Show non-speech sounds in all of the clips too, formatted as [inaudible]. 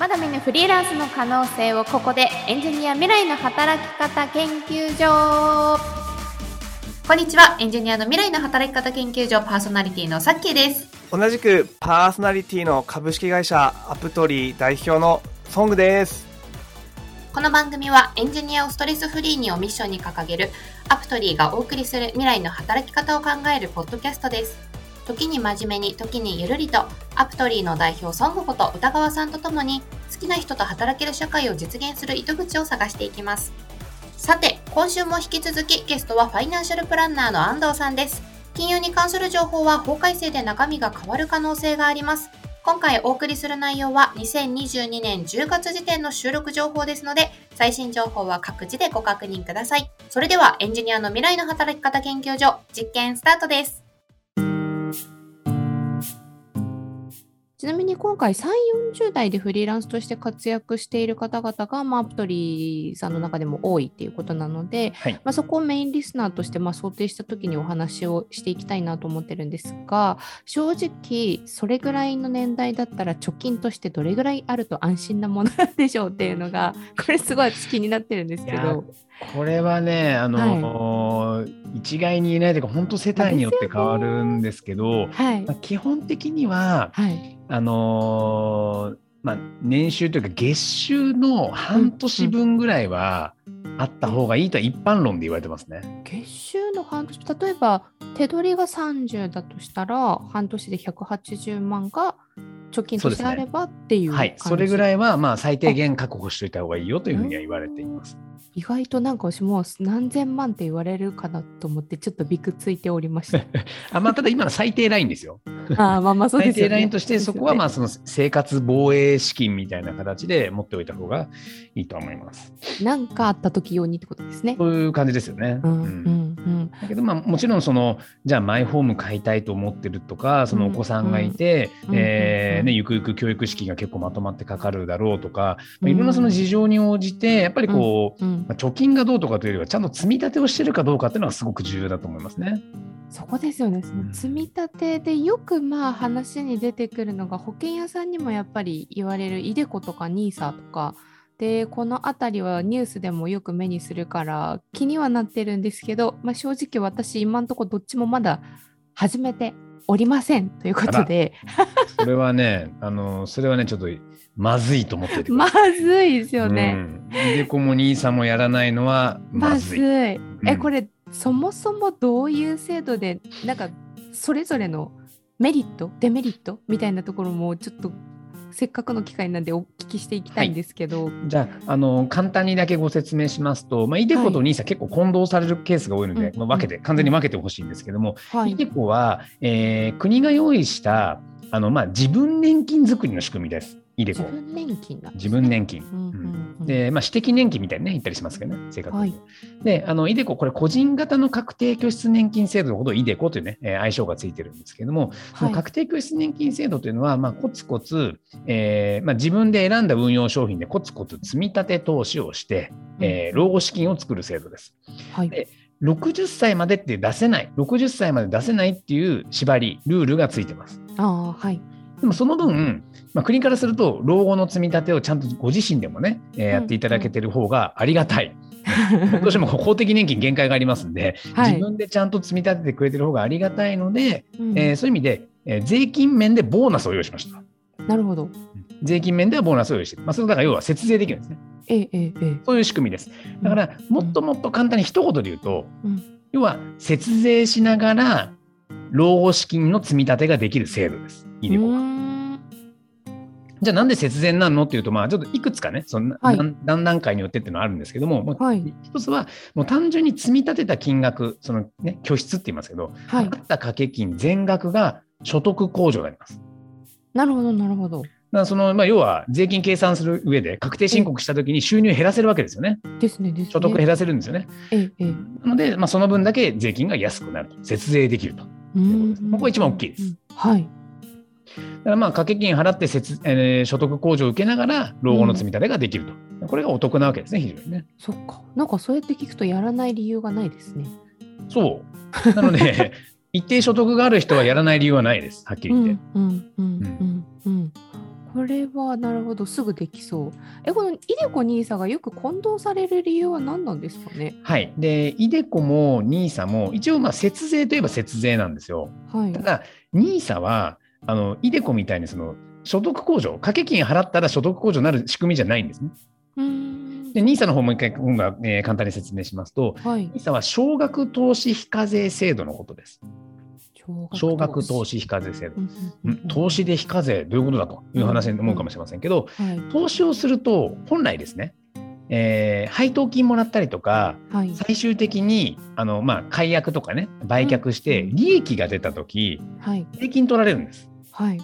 まだ見ぬフリーランスの可能性をここでエンジニア未来の働き方研究所。こんにちは。エンジニアの未来の働き方研究所パーソナリティのさっきーです。同じくパーソナリティの株式会社アプトリー代表のソングです。この番組はエンジニアをストレスフリーにをミッションに掲げるアプトリーがお送りする未来の働き方を考えるポッドキャストです時に真面目に時にゆるりとアプトリーの代表ソングこと歌川さんとともに好きな人と働ける社会を実現する糸口を探していきます。さて今週も引き続きゲストはファイナンシャルプランナーの安藤さんです。金融に関する情報は法改正で中身が変わる可能性があります。今回お送りする内容は2022年10月時点の収録情報ですので最新情報は各自でご確認ください。それではエンジニアの未来の働き方研究所実験スタートです。ちなみに今回3、40代でフリーランスとして活躍している方々が、まあ、アプトリーさんの中でも多いっていうことなので、はい、まあ、そこをメインリスナーとしてまあ想定した時にお話をしていきたいなと思ってるんですが正直それぐらいの年代だったら貯金としてどれぐらいあると安心なものなんでしょうっていうのがこれすごい気になってるんですけど。これはね、あの、はい、一概に言えないというか、本当世帯によって変わるんですけど、はい、まあ、基本的には、はい、あのー、まあ、年収というか月収の半年分ぐらいはあった方がいいとは一般論で言われてますね。月収の半年例えば手取りが30だとしたら半年で180万が貯金としてあればっていう、ね、はい、それぐらいはまあ最低限確保しておいた方がいいよというふうには言われています。意外となんか私も何千万って言われるかなと思ってちょっとびくついておりました。[laughs] あまあ、ただ今の最低ラインですよ。[laughs] あまあまあそうですね、最低ラインとしてそこはまあその生活防衛資金みたいな形で持っておいた方がいいと思います。何かあった時用にってことですね。そういう感じですよね。うん、うん、だけどまあもちろんそのじゃあマイホーム買いたいと思ってるとかそのお子さんがいて、うん、えー、ね、ゆくゆく教育資金が結構まとまってかかるだろうとか、まあ、いろんなその事情に応じてやっぱりこう、まあ、貯金がどうとかというよりはちゃんと積み立てをしてるかどうかっていうのはすごく重要だと思いますね。そこですよね。その積み立てでよくまあ話に出てくるのが保険屋さんにもやっぱり言われる iDeCo とか NISA とかでこの辺りはニュースでもよく目にするから気にはなってるんですけど、まあ、正直私今んとこどっちもまだ始めておりませんということで。それはね、[laughs] あの、それはね、ちょっとまずいと思っててまずいですよね。うん、でこも兄さんもやらないのはまずい。まずいうん、え、これ、そもそもどういう制度で、なんか、それぞれのメリット、デメリットみたいなところもちょっとせっかくの機会なんでお聞きしていきたいんですけど。はい、じゃあ、あの、簡単にだけご説明しますと、まあ、イデコと NISA 結構混同されるケースが多いので、はい、まあ、分けて、完全に分けてほしいんですけども、はい、イデコは、えー、国が用意した、あの、まあ、自分年金作りの仕組みです。イデコ。自分年金自分年金。うんうんうん、で、まあ、私的年金みたいにね、言ったりしますけどね、正確に。はい、で、あの、イデコ、これ個人型の確定拠出年金制度のことをイデコというね、えー、愛称がついてるんですけども、その確定拠出年金制度というのは、まあ、コツコツ、えーまあ、自分で選んだ運用商品でコツコツ積み立て投資をして、えー、老後資金を作る制度です。はい、で60歳までって出せない、60歳まで出せないっていう縛り、ルールがついてます。あはい、でもその分、まあ、国からすると、老後の積み立てをちゃんとご自身でもね、えー、やっていただけてる方がありがたい。どうしても公的年金限界がありますんで、はい、自分でちゃんと積み立ててくれてる方がありがたいので、うん、えー、そういう意味で、えー、税金面でボーナスを用意しました。なるほど。税金面ではボーナスを用意してる。まあ、それだから要は節税できるんですね。ええええ、そういう仕組みです。だから、もっともっと簡単に一言で言うと、うん、要は節税しながら老後資金の積み立てができる制度です。いいね、じゃあなんで節税なのっていうと、まあ、ちょっといくつかね、その、はい、何段階によってっていうのはあるんですけども、はい、一つは、もう単純に積み立てた金額、そのね、拠出って言いますけど、はい、あった掛け金全額が所得控除になります。なるほど、なるほど。だそのまあ、要は税金計算する上で確定申告したときに収入減らせるわけですよね。ですね、ですね。所得減らせるんですよね。ええ、なので、まあ、その分だけ税金が安くなると、節税できると。ここが一番大きいです。はい。だからまあ掛け金払って節、えー、所得控除を受けながら老後の積み立てができると、うん、これがお得なわけですね、非常にね。そっか。なんかそうやって聞くとやらない理由がないですね。そう。なので、[laughs] 一定所得がある人はやらない理由はないです、はっきり言って。うんうんうんうん、うんこれはなるほどすぐできそう。えこのイデコ NISA がよく混同される理由は何なんですかね？はい。で、イデコも NISA も一応まあ節税といえば節税なんですよ。はいた。だ NISA はあのイデコみたいにその所得控除、掛け金払ったら所得控除になる仕組みじゃないんですね。で、NISA の方もう一回今えー簡単に説明しますと、はい。NISA は少額投資非課税制度のことです。少額投資非課税制度。うんうんうんうん。投資で非課税どういうことだという話に思うかもしれませんけど、はい。投資をすると本来ですね、えー配当金もらったりとかはい。最終的にあの、まあ、解約とかね売却してうん利益が出た時はい。税金取られるんです。はい。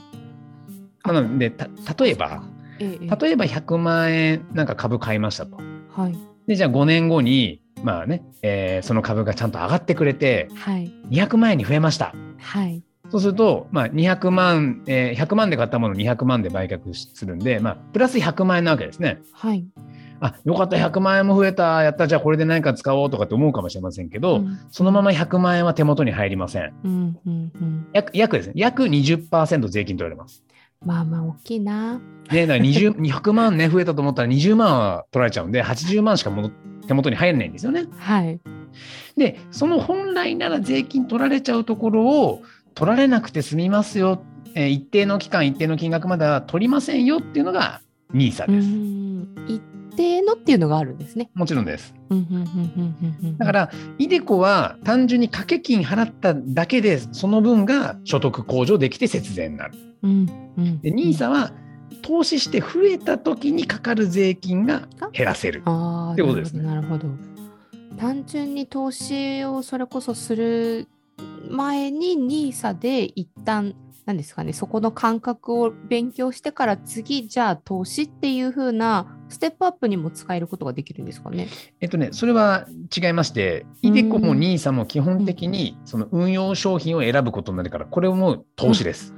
なのでた例えば、ええ、例えば100万円なんか株買いましたと。はい。でじゃあ5年後にまあね、えーその株がちゃんと上がってくれてはい。200万円に増えました。はい。そうすると、まあ、200万、えー100万で買ったものを200万で売却するんで、まあ、プラス100万円なわけですね。はい。あ、よかった、100万円も増えた、やった、じゃあこれで何か使おうとかって思うかもしれませんけど、うんそのまま100万円は手元に入りません。うんうんうん。約約ですね、約20%税金取られます。まあまあ大きいな。[laughs] ね、だから20 200万ね、増えたと思ったら20万は取られちゃうんで、80万しか戻手元に入らないんですよね。はい。で、その本来なら税金取られちゃうところを取られなくて済みますよ、えー一定の期間、一定の金額までは取りませんよっていうのが NISA うです。ん。一定のっていうのがあるんですね。もちろんです。だから、イデコは単純に掛け金払っただけで、その分が所得控除できて節税になる。うんうん。で、NISA は投資して増えた時にかかる税金が減らせる。ってことですねなるほど。なるほど単純に投資をそれこそする前に NISA で一旦何ですかね。そこの感覚を勉強してから次じゃあ投資っていう風なステップアップにも使えることができるんですかね。えっとね、それは違いまして、イデコも NISA も基本的にその運用商品を選ぶことになるから、これも投資です。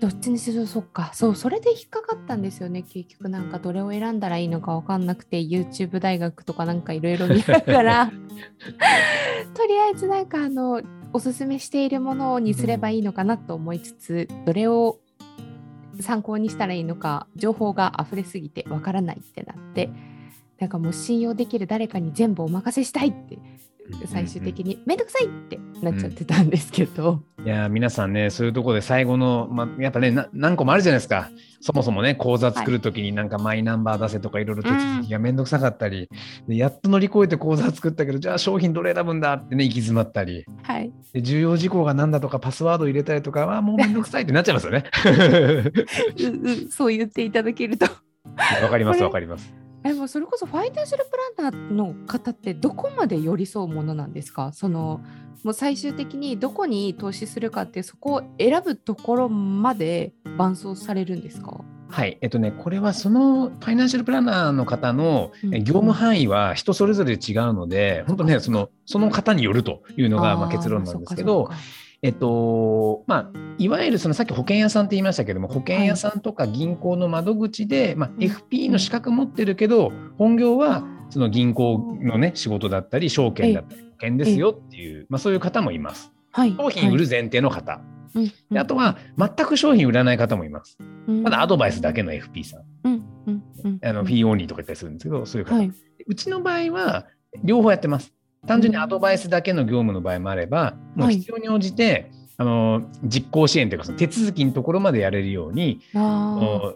どっちにしろそっか。そうそれで引っかかったんですよね。結局なんかどれを選んだらいいのか分かんなくて YouTube 大学とかなんかいろいろ見ながら。[laughs] とりあえずなんかあのおすすめしているものにすればいいのかなと思いつつ、どれを参考にしたらいいのか情報が溢れすぎてわからないってなってなんかもう信用できる誰かに全部お任せしたいって最終的に。めんどくさいってなっちゃってたんですけど、いやー皆さんね、そういうところで最後の、まあ、やっぱねな、何個もあるじゃないですか。そもそもね、口座作るときになんかマイナンバー出せとかいろいろ手続きがめんどくさかったり、でやっと乗り越えて口座作ったけど、じゃあ商品どれ選ぶんだ？ってね、行き詰まったり、はい、で重要事項が何だとかパスワード入れたりとかはもうめんどくさいってなっちゃいますよね。[laughs] ううそう言っていただけると。わかりますわかります。えもうそれこそファイナンシャルプランナーの方ってどこまで寄り添うものなんですか？そのもう最終的にどこに投資するかってそこを選ぶところまで伴走されるんですか？はい、えっとね、これはそのファイナンシャルプランナーの方の業務範囲は人それぞれ違うので、本当ね、そのその方によるというのがまあ結論なんですけど、えっと、まあ、いわゆるそのさっき保険屋さんって言いましたけども、保険屋さんとか銀行の窓口で、まあ、うん FP の資格持ってるけど、本業はその銀行のね、仕事だったり、証券だったり、保険ですよっていう、まあ、そういう方もいます。はい、商品売る前提の方。はい、であとは、全く商品売らない方もいます。うんただアドバイスだけの FP さん。うんうんうんあの、フィーオンリーとか言ったりするんですけど、そういう方。はい、うちの場合は、両方やってます。単純にアドバイスだけの業務の場合もあれば、もう必要に応じて、あの実行支援というか、その手続きのところまでやれるように、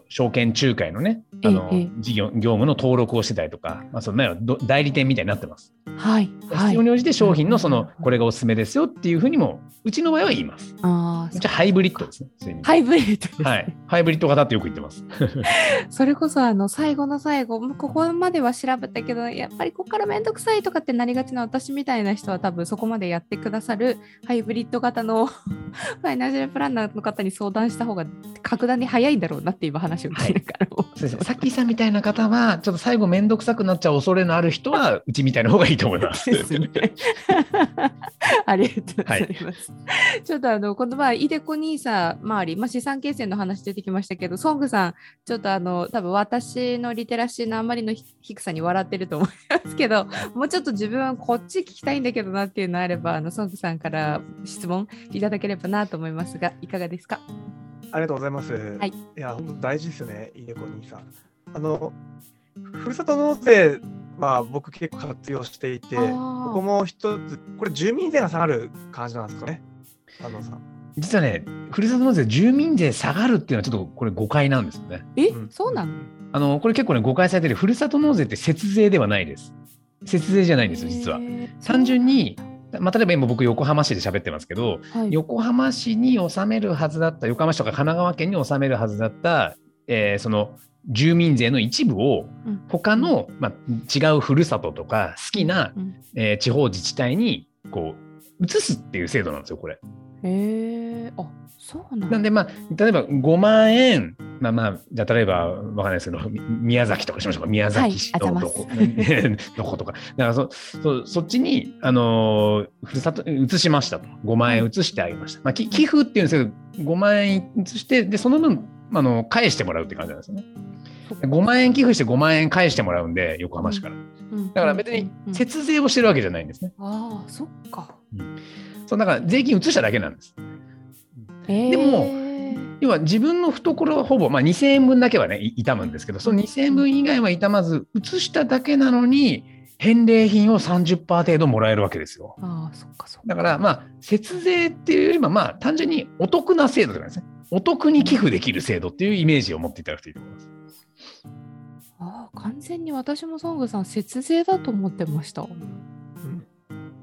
証券仲介のね、あのええ事業業務の登録をしてたりとか、まあ、その代理店みたいになってます。ーはいはい必要に応じて商品のそうんの、これがおすすめですよっていうふうにも、うちの場合は言います。あーうちはハイブリッドですね。ハイブリッドね、はい。ハイブリッド型ってよく言ってます。[laughs] それこそあの最後の最後ここまでは調べたけどやっぱりここからめんどくさいとかってなりがちな私みたいな人は多分そこまでやってくださるハイブリッド型の [laughs] ファイナンシャルプランナーの方に相談した方が格段に早いんだろうなって今話を聞きながらも、そうですね。[laughs] さっきさんみたいな方は、ちょっと最後めんどくさくなっちゃう恐れのある人は、うちみたいな方がいいと思います。ですね。[laughs] ありがとうございます。ちょっとあのこの前イデコニーサ周り、まあ、資産形成の話出てきましたけど、ソングさん、ちょっとあの多分私のリテラシーのあまりの低さに笑ってると思いますけど、もうちょっと自分はこっち聞きたいんだけどなっていうのあれば、あのソングさんから質問いただければなと思いますが、いかがですか？ありがとうございます。はい。いや、本当大事ですよね、イデコ兄さん。あの、ふるさと納税は僕結構活用していて、ここも一つ、これ住民税が下がる感じなんですかね、安藤さん。実はね、ふるさと納税、住民税下がるっていうのはちょっとこれ誤解なんですよね。え、うんそうなの？あの、これ結構ね、誤解されてる、ふるさと納税って節税ではないです。節税じゃないんですよ、実は。単純に、まあ、例えば今僕横浜市で喋ってますけど、はい横浜市に納めるはずだった、横浜市とか神奈川県に納めるはずだった、えーその住民税の一部をうん他の、まあ、違うふるさととか好きな、うんえー地方自治体にこう移すっていう制度なんですよ、これ。へえ、あ、そうなんだ。なんで、まあ、例えば5万円、まあまあ、じゃあ例えば、わかんないですけど、み宮崎とかしましょうか、宮崎市はいのどこ、[laughs] どことか。だからそそ、そっちに、あのーふるさと、移しましたと。5万円移してあげました。まあ、き寄付っていうんですけど、5万円移して、で、その分、あの、返してもらうって感じなんですよね。5万円寄付して5万円返してもらうんで、横浜市から。うんだから別にうんうん節税をしてるわけじゃないんですね。ああ、そっか。そう、だから税金移しただけなんです。ででも要は自分の懐はほぼ、まあ、2000円分だけはね、い傷むんですけど、その2000円分以外は傷まず、移しただけなのに、返礼品を30%程度もらえるわけですよ。ああ、そっかそっか。だから、まあ、節税っていうよりも、まあ、単純にお得な制度なんですね。お得に寄付できる制度っていうイメージを持っていただくといいと思います。ああ、完全に私もソングさん節税だと思ってました。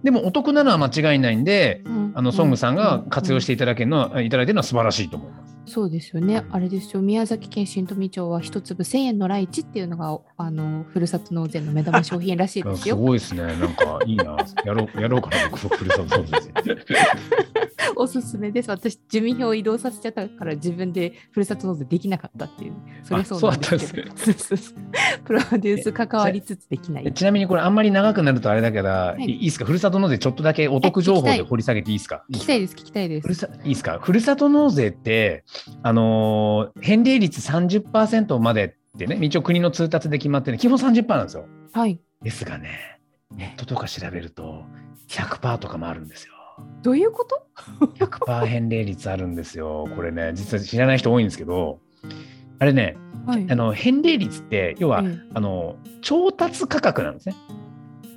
でも、お得なのは間違いないんで、うんあの、ソングさんが活用ししていただけるのは、いただいてるのは素晴らしいと思います。そうですよね。あれですよ。宮崎県新富町は一粒1000円のライチっていうのが、あの、ふるさと納税の目玉商品らしいですすよ。ごいですね。なんかいいな。やろう、[laughs] やろうかな、僕、ふるさと納税。[laughs] おすすめです。私、住民票を移動させちゃったから自分でふるさと納税できなかったっていう。それそうなんですけど。そうそうそうプロデュース関わりつつできない。ちなみにこれあんまり長くなるとあれだけど、いい、いですか？ふるさと納税ちょっとだけお得情報で掘り下げていいですか？聞きたいです、聞きたいです。いいですか？ふるさと納税って、あのー返礼率30%までってね、一応国の通達で決まってね、基本30%なんですよ。はい。ですがね、ネットとか調べると100%とかもあるんですよ。どういうこと？[laughs] 100%返礼率あるんですよ。これね、実は知らない人多いんですけど、あれね、はい。あの返礼率って、要は、えあの調達価格なんですね。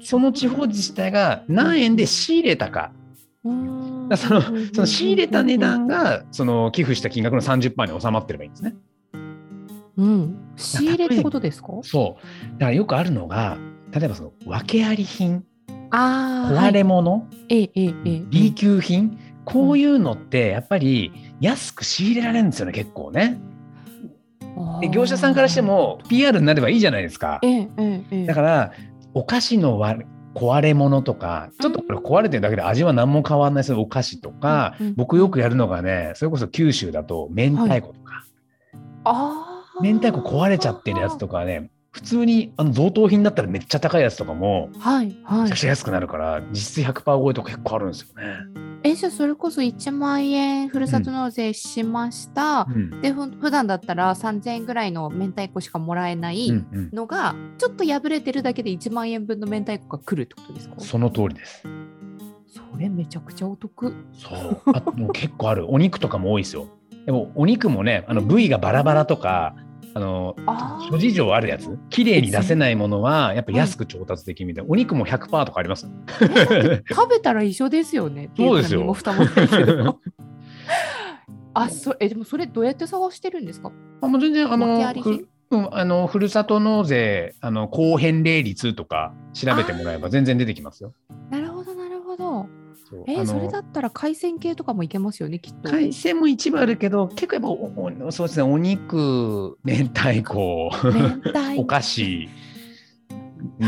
その地方自治体が何円で仕入れたか、だそのその仕入れた値段がその寄付した金額の30%に収まってればいいんですね。うん。仕入れってことですか？そう。だからよくあるのが、例えばその訳あり品、ああ。壊れ物、ええええええ B 級品、こういうのってやっぱり安く仕入れられるんですよね、結構ね。で業者さんからしても PR になればいいじゃないですか。ええええええだから、お菓子の割壊れ物とか、ちょっとこれ壊れてるだけで味は何も変わらないそういうお菓子とか、うんうん僕よくやるのがね、それこそ九州だと明太子とか、ああ。明太子壊れちゃってるやつとかね、普通にあの贈答品だったらめっちゃ高いやつとかも、はいはいめちゃく。ちゃ安くなるから、実質100%超えとか結構あるんですよね。え、じゃあそれこそ1万円ふるさと納税しました。うんで、ふ普段だったら3000円ぐらいの明太子しかもらえないうんうんのが、ちょっと破れてるだけで1万円分の明太子が来るってことですか？その通りです。それめちゃくちゃお得。そう。あともう結構ある。お肉とかも多いですよ。でもお肉もね、あの部位がバラバラとか、あのあ諸事情あるやつ、綺麗に出せないものはやっぱ安く調達できるみたいな。お肉も100%とかありますよ。食べたら一緒ですよね。[laughs] そうですよ [laughs] あ、そえ、でもそれどうやって探してるんですか？あもう全然あのふうん、あのふるさと納税あの高返礼率とか調べてもらえば全然出てきますよ。なる。そうえーそれだったら海鮮系とかもいけますよね、きっと。海鮮も一部あるけど結構やっぱおおそうですねお肉明太子お菓子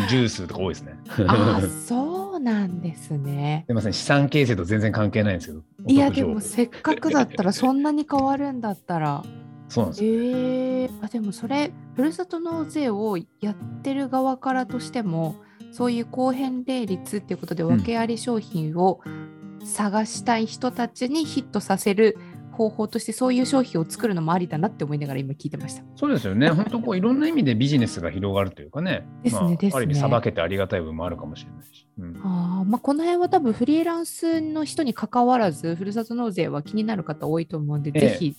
ジュースとか多いですね。あーそうなんですね。すみません資産形成と全然関係ないんですけどいやでもせっかくだったらそんなに変わるんだったら。そうなんですよ。えー、あでもそれふるさと納税をやってる側からとしてもそういう高返礼率っていうことでうん訳あり商品を探したい人たちにヒットさせる方法としてそういう商品を作るのもありだなって思いながら今聞いてました。そうですよね。本当こういろんな意味でビジネスが広がるというかね。ですねまあ、ですねある意味さばけてありがたい部分もあるかもしれないし。うんあーまあ、この辺は多分フリーランスの人に関わらずふるさと納税は気になる方多いと思うんで、ええぜひ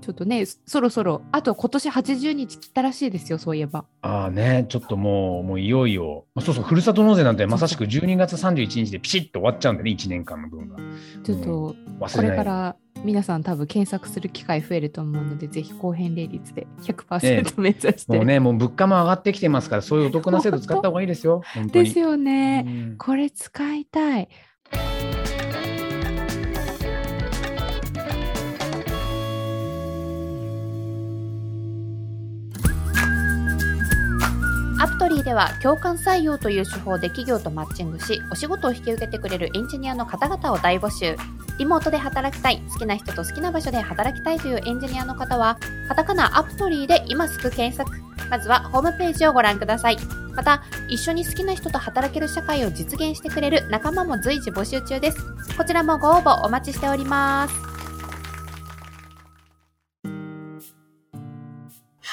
ちょっとね、そろそろ、あと今年80日切ったらしいですよ、そういえば。ああね、ちょっともう、もういよいよ、そうそう、ふるさと納税なんてまさしく12月31日でピシッと終わっちゃうんでね、1年間の分が。ちょっと、これから皆さん多分検索する機会増えると思うので、ぜひ公平利率で100%目指して、もうね、もう物価も上がってきてますから、そういうお得な制度使った方がいいですよ。[laughs] ですよね、うん、これ使いたい。アプトリーでは共感採用という手法で企業とマッチングし、お仕事を引き受けてくれるエンジニアの方々を大募集。リモートで働きたい、好きな人と好きな場所で働きたいというエンジニアの方は、カタカナアプトリーで今すぐ検索。まずはホームページをご覧ください。また、一緒に好きな人と働ける社会を実現してくれる仲間も随時募集中です。こちらもご応募お待ちしております。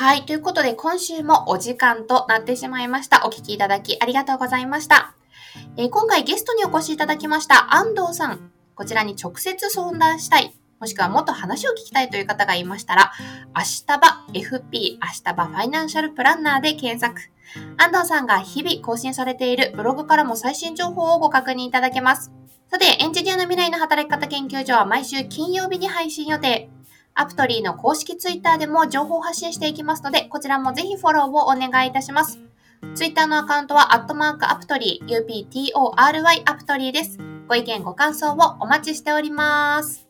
はい。ということで、今週もお時間となってしまいました。お聞きいただきありがとうございました。えー、今回ゲストにお越しいただきました安藤さん。こちらに直接相談したい、もしくはもっと話を聞きたいという方がいましたら、明日場 FP 明日場ファイナンシャルプランナーで検索。安藤さんが日々更新されているブログからも最新情報をご確認いただけます。さて、エンジニアの未来の働き方研究所は毎週金曜日に配信予定。アプトリーの公式ツイッターでも情報発信していきますので、こちらもぜひフォローをお願いいたします。ツイッターのアカウントは、アットマークアプトリー、UPTORY アプトリーです。ご意見ご感想をお待ちしております。